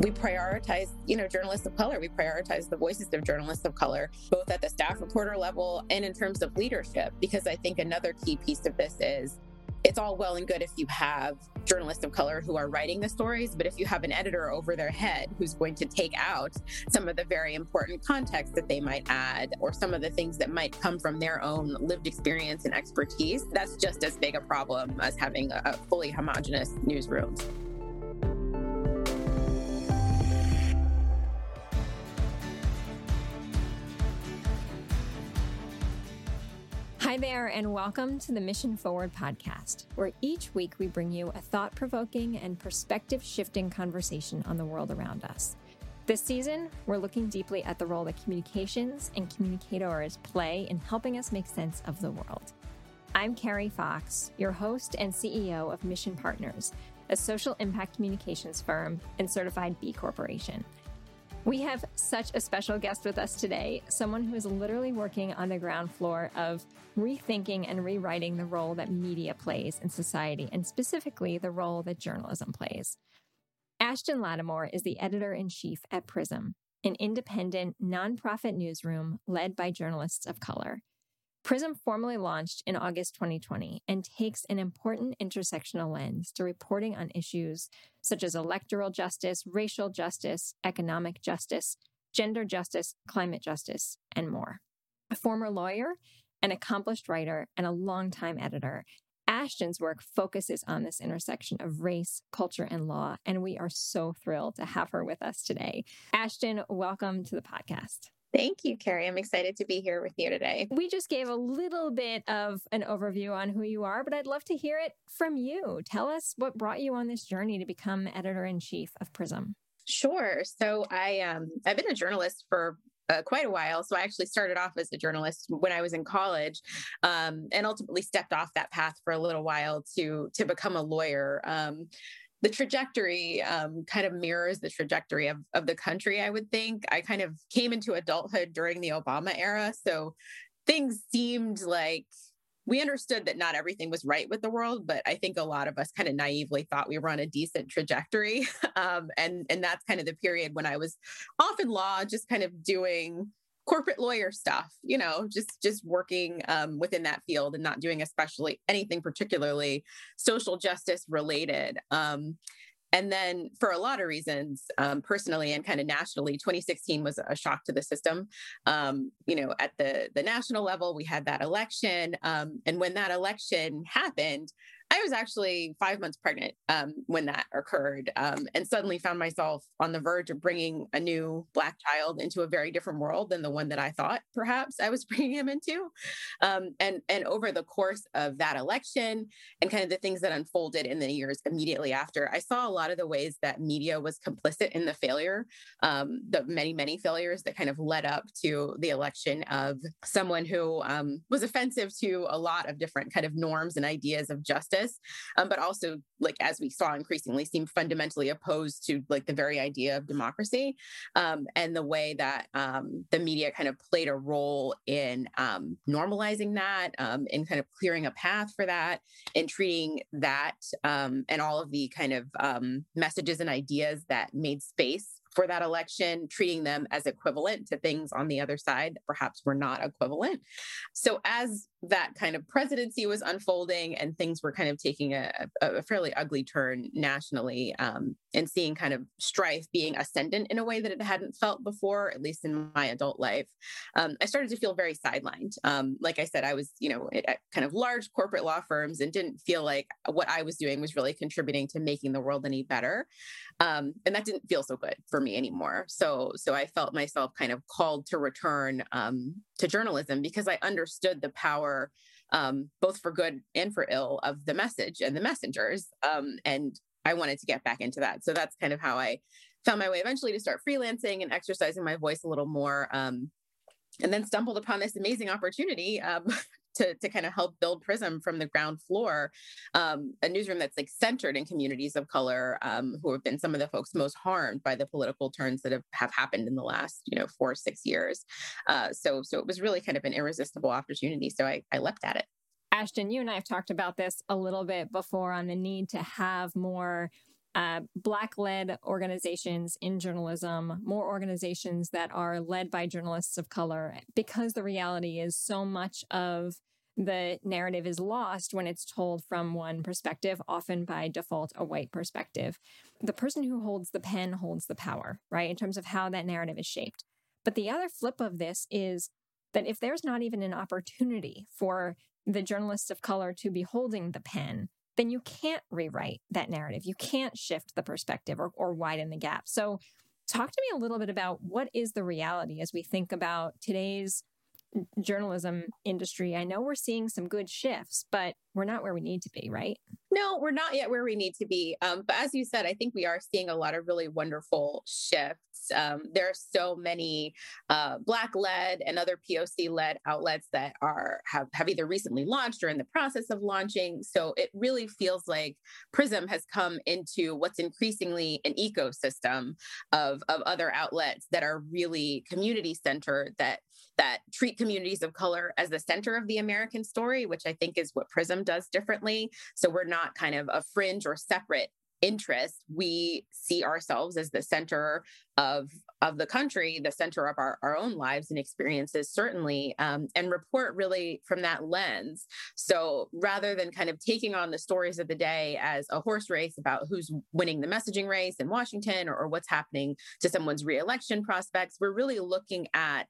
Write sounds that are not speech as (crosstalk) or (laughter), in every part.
we prioritize, you know, journalists of color. We prioritize the voices of journalists of color, both at the staff reporter level and in terms of leadership. Because I think another key piece of this is it's all well and good if you have journalists of color who are writing the stories, but if you have an editor over their head who's going to take out some of the very important context that they might add or some of the things that might come from their own lived experience and expertise, that's just as big a problem as having a fully homogenous newsroom. Hi there, and welcome to the Mission Forward podcast, where each week we bring you a thought provoking and perspective shifting conversation on the world around us. This season, we're looking deeply at the role that communications and communicators play in helping us make sense of the world. I'm Carrie Fox, your host and CEO of Mission Partners, a social impact communications firm and certified B Corporation. We have such a special guest with us today, someone who is literally working on the ground floor of rethinking and rewriting the role that media plays in society, and specifically the role that journalism plays. Ashton Lattimore is the editor in chief at Prism, an independent, nonprofit newsroom led by journalists of color. Prism formally launched in August 2020 and takes an important intersectional lens to reporting on issues such as electoral justice, racial justice, economic justice, gender justice, climate justice, and more. A former lawyer, an accomplished writer, and a longtime editor, Ashton's work focuses on this intersection of race, culture, and law, and we are so thrilled to have her with us today. Ashton, welcome to the podcast. Thank you, Carrie. I'm excited to be here with you today. We just gave a little bit of an overview on who you are, but I'd love to hear it from you. Tell us what brought you on this journey to become editor in chief of Prism. Sure. So I um I've been a journalist for uh, quite a while. So I actually started off as a journalist when I was in college, um, and ultimately stepped off that path for a little while to to become a lawyer. Um, the trajectory um, kind of mirrors the trajectory of, of the country, I would think. I kind of came into adulthood during the Obama era. So things seemed like we understood that not everything was right with the world, but I think a lot of us kind of naively thought we were on a decent trajectory. (laughs) Um, and, and that's kind of the period when I was off in law, just kind of doing corporate lawyer stuff you know just just working um, within that field and not doing especially anything particularly social justice related um, and then for a lot of reasons um, personally and kind of nationally 2016 was a shock to the system. Um, you know at the the national level we had that election um, and when that election happened I was actually five months pregnant um, when that occurred, um, and suddenly found myself on the verge of bringing a new Black child into a very different world than the one that I thought perhaps I was (laughs) bringing him into. Um, and and over the course of that election and kind of the things that unfolded in the years immediately after, I saw a lot of the ways that media was complicit in the failure, um, the many many failures that kind of led up to the election of someone who um, was offensive to a lot of different kind of norms and ideas of justice um, but also like as we saw increasingly seem fundamentally opposed to like the very idea of democracy um, and the way that um, the media kind of played a role in um, normalizing that um, in kind of clearing a path for that and treating that um, and all of the kind of messages and ideas that made space for that election, treating them as equivalent to things on the other side that perhaps were not equivalent. So, as that kind of presidency was unfolding and things were kind of taking a, a fairly ugly turn nationally um, and seeing kind of strife being ascendant in a way that it hadn't felt before, at least in my adult life, um, I started to feel very sidelined. Um, like I said, I was, you know, at kind of large corporate law firms and didn't feel like what I was doing was really contributing to making the world any better. Um, and that didn't feel so good for me anymore. So, so I felt myself kind of called to return um, to journalism because I understood the power, um, both for good and for ill, of the message and the messengers. Um, and I wanted to get back into that. So that's kind of how I found my way eventually to start freelancing and exercising my voice a little more. Um, and then stumbled upon this amazing opportunity um, (laughs) to, to kind of help build Prism from the ground floor, um, a newsroom that's like centered in communities of color um, who have been some of the folks most harmed by the political turns that have, have happened in the last, you know, four six years. Uh, so, so it was really kind of an irresistible opportunity. So I, I leapt at it. Ashton, you and I have talked about this a little bit before on the need to have more uh, black led organizations in journalism, more organizations that are led by journalists of color, because the reality is so much of the narrative is lost when it's told from one perspective, often by default, a white perspective. The person who holds the pen holds the power, right, in terms of how that narrative is shaped. But the other flip of this is that if there's not even an opportunity for the journalists of color to be holding the pen, then you can't rewrite that narrative. You can't shift the perspective or, or widen the gap. So, talk to me a little bit about what is the reality as we think about today's journalism industry. I know we're seeing some good shifts, but we're not where we need to be, right? No, we're not yet where we need to be. Um, but as you said, I think we are seeing a lot of really wonderful shifts. Um, there are so many uh, Black led and other POC led outlets that are have, have either recently launched or in the process of launching. So it really feels like Prism has come into what's increasingly an ecosystem of, of other outlets that are really community centered that that treat communities of color as the center of the American story, which I think is what Prism does differently. So we're not kind of a fringe or separate interest we see ourselves as the center of of the country the center of our, our own lives and experiences certainly um, and report really from that lens. So rather than kind of taking on the stories of the day as a horse race about who's winning the messaging race in washington or, or what's happening to someone's reelection prospects we're really looking at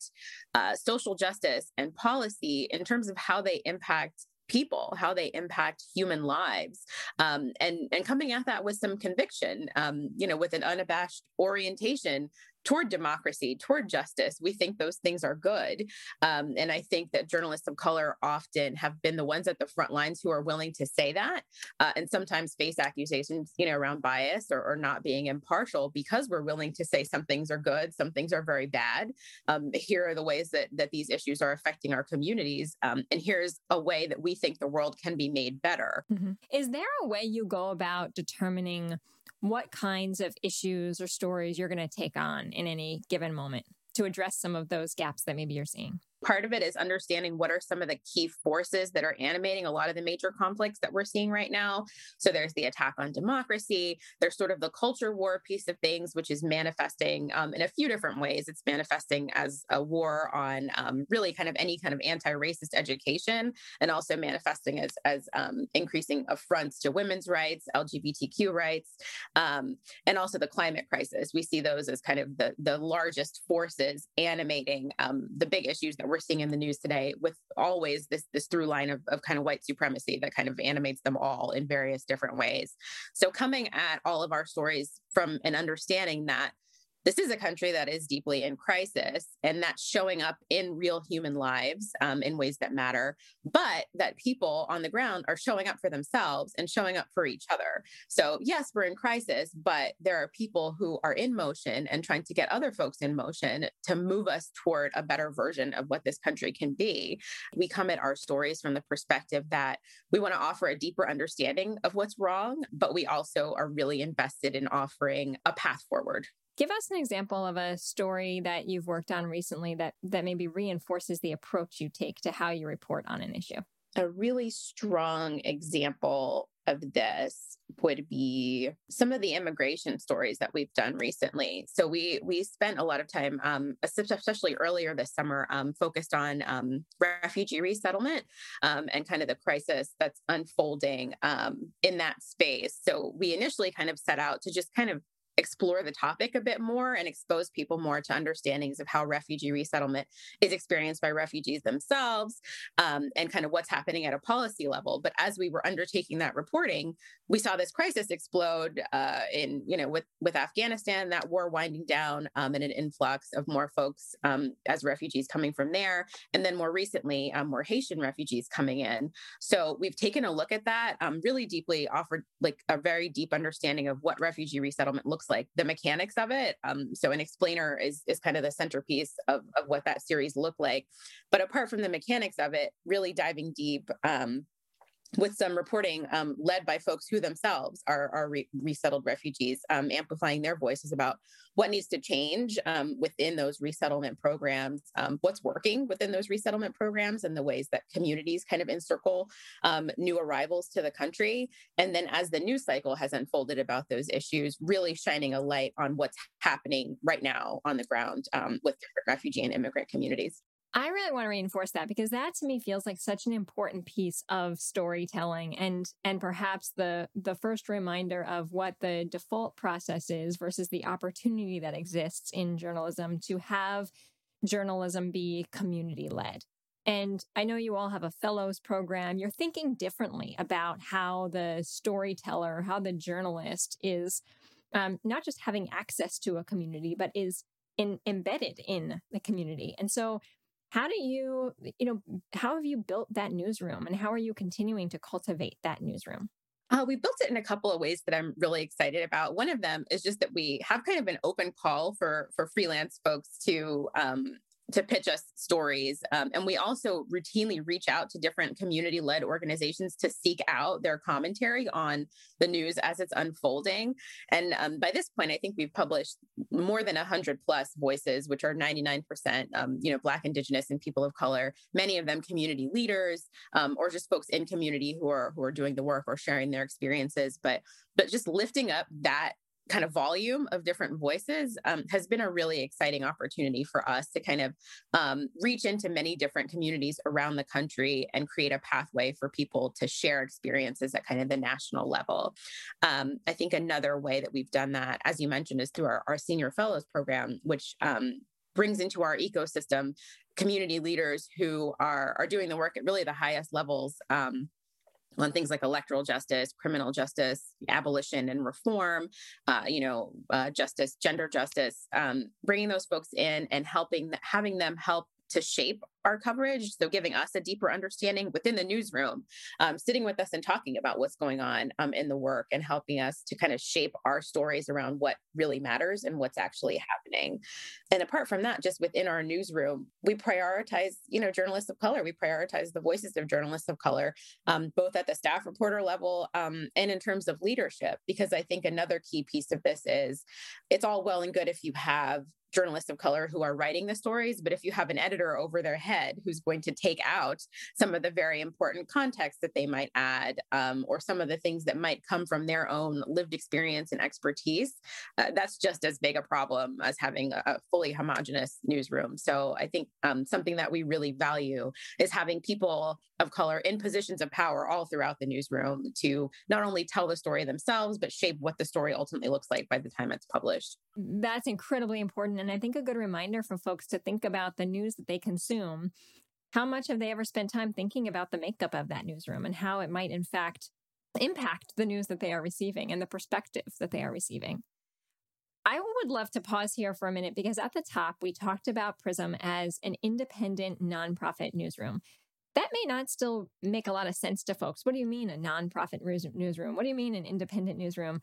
uh, social justice and policy in terms of how they impact people, how they impact human lives, um, and and coming at that with some conviction, um, you know, with an unabashed orientation toward democracy, toward justice. We think those things are good. Um, and I think that journalists of color often have been the ones at the front lines who are willing to say that uh, and sometimes face accusations, you know, around bias or, or, not being impartial because we're willing to say some things are good, some things are very bad. Um, here are the ways that, that these issues are affecting our communities. Um, and here's a way that we think the world can be made better. Mm-hmm. Is there a way you go about determining? What kinds of issues or stories you're going to take on in any given moment to address some of those gaps that maybe you're seeing? Part of it is understanding what are some of the key forces that are animating a lot of the major conflicts that we're seeing right now. So there's the attack on democracy. There's sort of the culture war piece of things, which is manifesting um, in a few different ways. It's manifesting as a war on um, really kind of any kind of anti-racist education, and also manifesting as as um, increasing affronts to women's rights, LGBTQ rights, um, and also the climate crisis. We see those as kind of the the largest forces animating um, the big issues that we're seeing in the news today with always this this through line of, of kind of white supremacy that kind of animates them all in various different ways. So coming at all of our stories from an understanding that this is a country that is deeply in crisis and that's showing up in real human lives um, in ways that matter but that people on the ground are showing up for themselves and showing up for each other. So yes we're in crisis but there are people who are in motion and trying to get other folks in motion to move us toward a better version of what this country can be. We come at our stories from the perspective that we want to offer a deeper understanding of what's wrong but we also are really invested in offering a path forward Give us an example of a story that you've worked on recently that that maybe reinforces the approach you take to how you report on an issue. A really strong example of this would be some of the immigration stories that we've done recently. So we we spent a lot of time, um, especially earlier this summer, um, focused on um, refugee resettlement um, and kind of the crisis that's unfolding um, in that space. So we initially kind of set out to just kind of explore the topic a bit more and expose people more to understandings of how refugee resettlement is experienced by refugees themselves um, and kind of what's happening at a policy level. But as we were undertaking that reporting, we saw this crisis explode uh, in, you know, with with Afghanistan, that war winding down, um, and an influx of more folks um, as refugees coming from there, and then more recently, um, more Haitian refugees coming in. So we've taken a look at that, um, really deeply, offered like a very deep understanding of what refugee resettlement looks like the mechanics of it. Um, so an explainer is is kind of the centerpiece of, of what that series looked like. But apart from the mechanics of it, really diving deep um, with some reporting um, led by folks who themselves are, are re- resettled refugees, um, amplifying their voices about what needs to change um, within those resettlement programs, um, what's working within those resettlement programs, and the ways that communities kind of encircle um, new arrivals to the country. And then as the news cycle has unfolded about those issues, really shining a light on what's happening right now on the ground um, with different refugee and immigrant communities. I really want to reinforce that because that to me feels like such an important piece of storytelling and and perhaps the the first reminder of what the default process is versus the opportunity that exists in journalism to have journalism be community led. And I know you all have a fellows program. You're thinking differently about how the storyteller, how the journalist is um, not just having access to a community, but is in, embedded in the community. And so how do you, you know, how have you built that newsroom and how are you continuing to cultivate that newsroom? Uh, we built it in a couple of ways that I'm really excited about. One of them is just that we have kind of an open call for for freelance folks to um, to pitch us stories. Um, and we also routinely reach out to different community led organizations to seek out their commentary on the news as it's unfolding. And um, by this point, I think we've published more than 100 plus voices, which are 99%, um, you know, Black, Indigenous, and people of color, many of them community leaders um, or just folks in community who are, who are doing the work or sharing their experiences. But, but just lifting up that kind of volume of different voices um, has been a really exciting opportunity for us to kind of um, reach into many different communities around the country and create a pathway for people to share experiences at kind of the national level. Um, I think another way that we've done that, as you mentioned, is through our, our senior fellows program, which um, brings into our ecosystem community leaders who are, are doing the work at really the highest levels um, on things like electoral justice, criminal justice, abolition and reform, uh, you know, uh, justice, gender justice, um, bringing those folks in and helping, having them help to shape our coverage. So, giving us a deeper understanding within the newsroom, um, sitting with us and talking about what's going on um, in the work and helping us to kind of shape our stories around what really matters and what's actually happening. And apart from that, just within our newsroom, we prioritize, you know, journalists of color. We prioritize the voices of journalists of color, um, both at the staff reporter level um, and in terms of leadership. Because I think another key piece of this is it's all well and good if you have journalists of color who are writing the stories, but if you have an editor over their head who's going to take out some of the very important context that they might add, um, or some of the things that might come from their own lived experience and expertise, uh, that's just as big a problem as having a fully homogenous newsroom. So I think um, something that we really value is having people of color in positions of power all throughout the newsroom to not only tell the story themselves, but shape what the story ultimately looks like by the time it's published. That's incredibly important. And I think a good reminder for folks to think about the news that they consume. How much have they ever spent time thinking about the makeup of that newsroom and how it might, in fact, impact the news that they are receiving and the perspective that they are receiving? I would love to pause here for a minute because at the top, we talked about Prism as an independent nonprofit newsroom. That may not still make a lot of sense to folks. What do you mean a nonprofit newsroom? What do you mean an independent newsroom?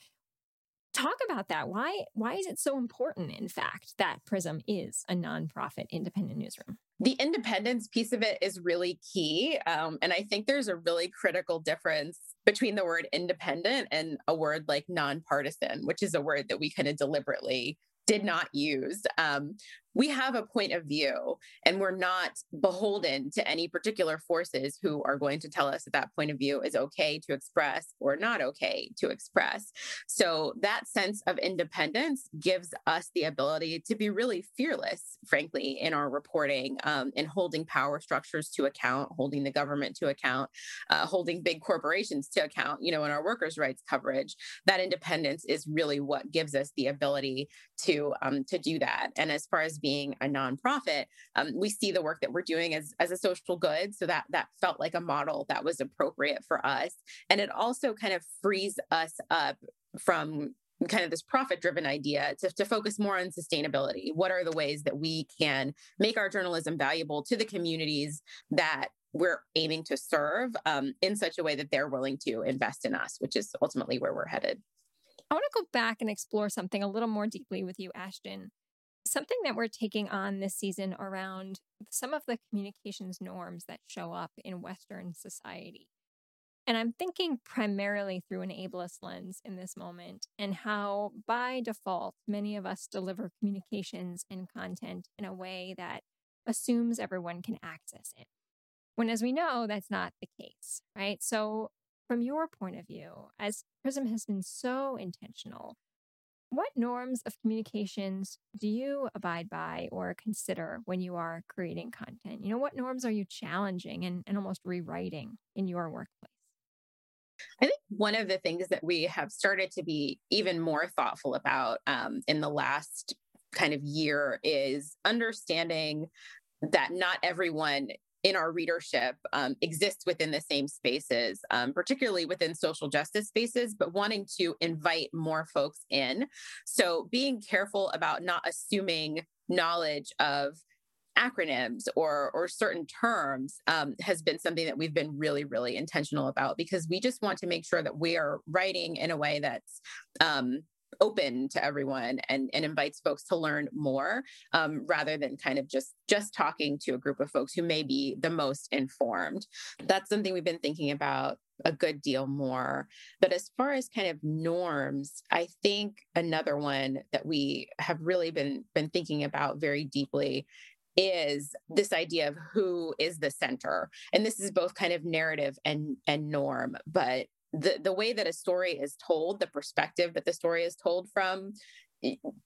Talk about that. Why why is it so important, in fact, that Prism is a nonprofit independent newsroom? The independence piece of it is really key. Um, and I think there's a really critical difference between the word independent and a word like nonpartisan, which is a word that we kind of deliberately did not use. Um, we have a point of view and we're not beholden to any particular forces who are going to tell us that that point of view is okay to express or not okay to express. So that sense of independence gives us the ability to be really fearless, frankly, in our reporting um, and holding power structures to account, holding the government to account, uh, holding big corporations to account, you know, in our workers' rights coverage. That independence is really what gives us the ability to um, to do that. And as far as being a nonprofit, um, we see the work that we're doing as, as a social good. So that that felt like a model that was appropriate for us. And it also kind of frees us up from kind of this profit driven idea to, to focus more on sustainability. What are the ways that we can make our journalism valuable to the communities that we're aiming to serve um, in such a way that they're willing to invest in us, which is ultimately where we're headed. I want to go back and explore something a little more deeply with you, Ashton something that we're taking on this season around some of the communications norms that show up in Western society. And I'm thinking primarily through an ableist lens in this moment and how, by default, many of us deliver communications and content in a way that assumes everyone can access it. When, as we know, that's not the case, right? So, from your point of view, as Prism has been so intentional, what norms of communications do you abide by or consider when you are creating content? You know, what norms are you challenging and, and almost rewriting in your workplace? I think one of the things that we have started to be even more thoughtful about um, in the last kind of year is understanding that not everyone in our readership um, exists within the same spaces, um, particularly within social justice spaces, but wanting to invite more folks in. So being careful about not assuming knowledge of acronyms or or certain terms um, has been something that we've been really really intentional about because we just want to make sure that we are writing in a way that's um, open to everyone and, and invites folks to learn more um, rather than kind of just just talking to a group of folks who may be the most informed. That's something we've been thinking about a good deal more. But as far as kind of norms i think another one that we have really been been thinking about very deeply is this idea of who is the center. And this is both kind of narrative and and norm but the the way that a story is told the perspective that the story is told from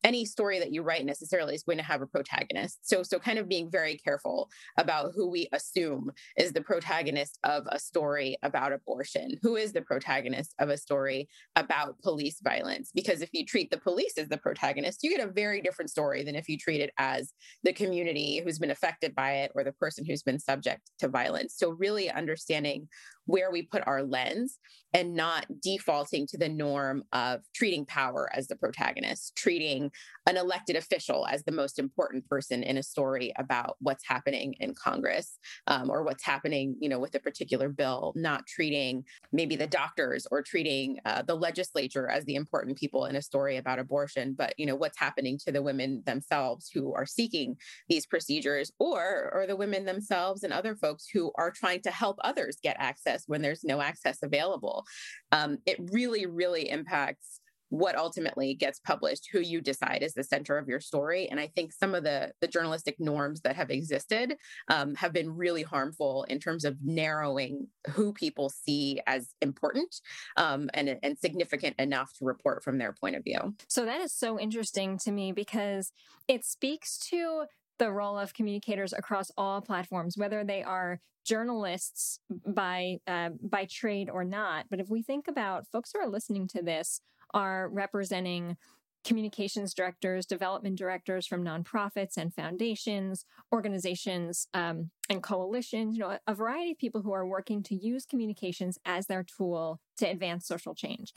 any story that you write necessarily is going to have a protagonist. So, so kind of being very careful about who we assume is the protagonist of a story about abortion. Who is the protagonist of a story about police violence? Because if you treat the police as the protagonist, you get a very different story than if you treat it as the community who's been affected by it or the person who's been subject to violence. So, really understanding where we put our lens and not defaulting to the norm of treating power as the protagonist, treating an elected official as the most important person in a story about what's happening in Congress um, or what's happening, you know, with a particular bill, not treating maybe the doctors or treating uh, the legislature as the important people in a story about abortion, but you know what's happening to the women themselves who are seeking these procedures, or or the women themselves and other folks who are trying to help others get access when there's no access available. Um, it really, really impacts what ultimately gets published who you decide is the center of your story and i think some of the the journalistic norms that have existed um, have been really harmful in terms of narrowing who people see as important um, and, and significant enough to report from their point of view. So that is so interesting to me because it speaks to the role of communicators across all platforms whether they are journalists by uh, by trade or not. But if we think about folks who are listening to this are representing communications directors, development directors from nonprofits and foundations, organizations um, and coalitions, you know, a variety of people who are working to use communications as their tool to advance social change.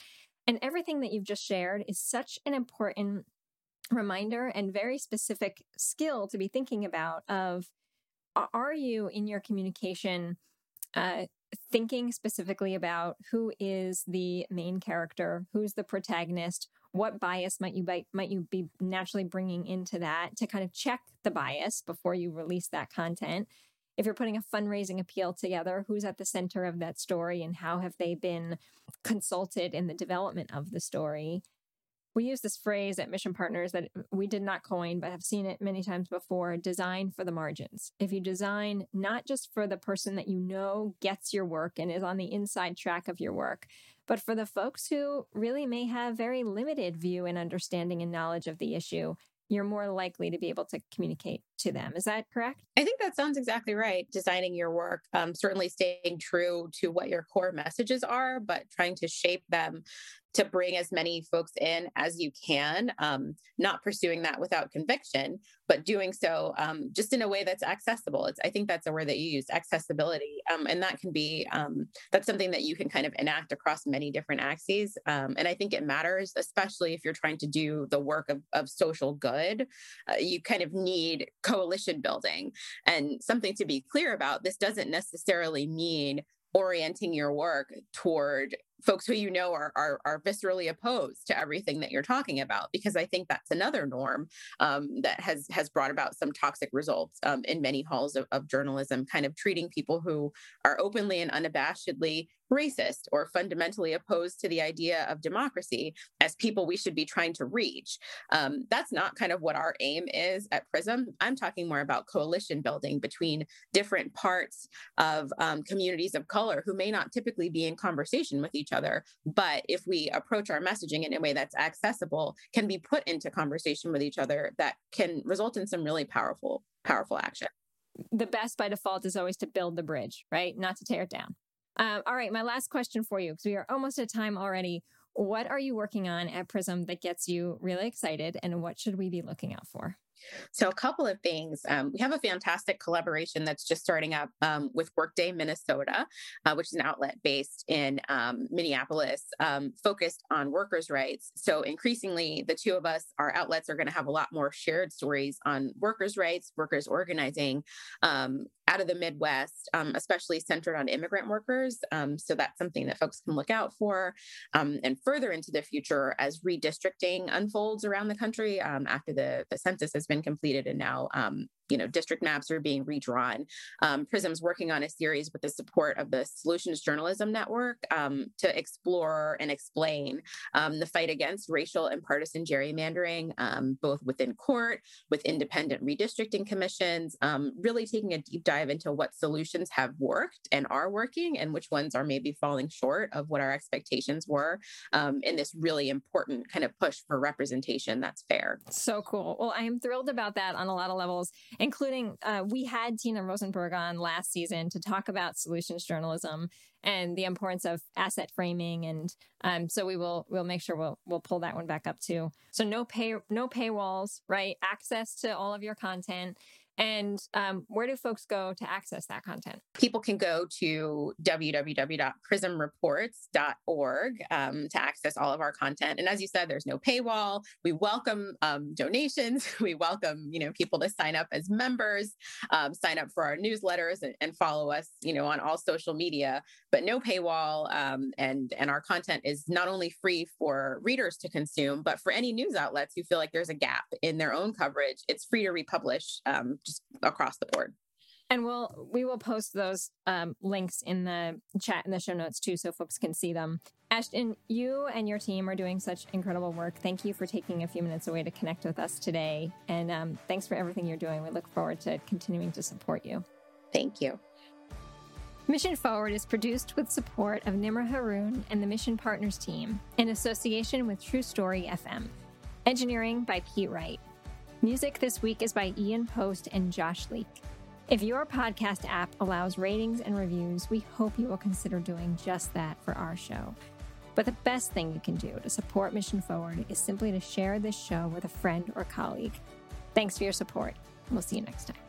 And everything that you've just shared is such an important reminder and very specific skill to be thinking about of are you in your communication uh, thinking specifically about who is the main character, who's the protagonist, what bias might you be, might you be naturally bringing into that to kind of check the bias before you release that content. If you're putting a fundraising appeal together, who's at the center of that story and how have they been consulted in the development of the story? We use this phrase at Mission Partners that we did not coin, but have seen it many times before design for the margins. If you design not just for the person that you know gets your work and is on the inside track of your work, but for the folks who really may have very limited view and understanding and knowledge of the issue, you're more likely to be able to communicate to them. Is that correct? I think that sounds exactly right. Designing your work, um, certainly staying true to what your core messages are, but trying to shape them to bring as many folks in as you can, um, not pursuing that without conviction, but doing so um, just in a way that's accessible. It's, I think that's a word that you use, accessibility. Um, and that can be, um, that's something that you can kind of enact across many different axes. Um, and I think it matters, especially if you're trying to do the work of, of social good. Uh, you kind of need coalition building. And something to be clear about this doesn't necessarily mean orienting your work toward folks who you know are, are, are viscerally opposed to everything that you're talking about because i think that's another norm um, that has has brought about some toxic results um, in many halls of, of, journalism kind of treating people who are openly and unabashedly racist or fundamentally opposed to the idea of democracy as people we should be trying to reach. Um, that's not kind of what our aim is at Prism. I'm talking more about coalition building between different parts of um, communities of color who may not typically be in conversation with each other. But if we approach our messaging in a way that's accessible, can be put into conversation with each other, that can result in some really powerful, powerful action. The best by default is always to build the bridge, right? Not to tear it down. Um, all right, my last question for you, because we are almost at time already. What are you working on at Prism that gets you really excited, and what should we be looking out for? So, a couple of things. Um, we have a fantastic collaboration that's just starting up um, with Workday Minnesota, uh, which is an outlet based in um, Minneapolis, um, focused on workers' rights. So, increasingly, the two of us, our outlets are going to have a lot more shared stories on workers' rights, workers organizing um, out of the Midwest, um, especially centered on immigrant workers. so, that's something that folks can look out for. and further into the future, as redistricting unfolds around the country after the, the census has been been completed and now um, you know district maps are being redrawn. Um, prism's working on a series with the support of the solutions journalism network um, to explore and explain um, the fight against racial and partisan gerrymandering um, both within court with independent redistricting commissions um, really taking a deep dive into what solutions have worked and are working and which ones are maybe falling short of what our expectations were um, in this really important kind of push for representation that's fair. So cool. Well i am thrilled about that on a lot of levels including uh, we had Tina Rosenberg on last season to talk about solutions journalism and the importance of asset framing, and um, so we will we'll make sure we'll we'll pull that one back up too. So no pay no paywalls, right? Access to all of your content and um, where do folks go to access that content? People can go to www.prismreports.org um, to access all of our content. And as you said, there's no paywall. We welcome um, donations. (laughs) We welcome, you know, people to sign up as members, um, sign up for our newsletters, and, and, follow us, you know, on all social media. But no paywall. Um, and and our content is not only free for readers to consume, but for any news outlets who feel like there's a gap in their own coverage, it's free to republish um, just across the board. And we'll we will post those um, links in the chat in the show notes too, so folks can see them. Ashton, you and your team are doing such incredible work. Thank you for taking a few minutes away to connect with us today, and um, thanks for everything you're doing. We look forward to continuing to support you. Thank you. Mission Forward is produced with support of Nimra Haroon and the Mission Partners team in association with True Story FM. Engineering by Pete Wright. Music this week is by Ian Post and Josh Leake. If your podcast app allows ratings and reviews, we hope you will consider doing just that for our show. But the best thing you can do to support Mission Forward is simply to share this show with a friend or colleague. Thanks for your support. We'll see you next time.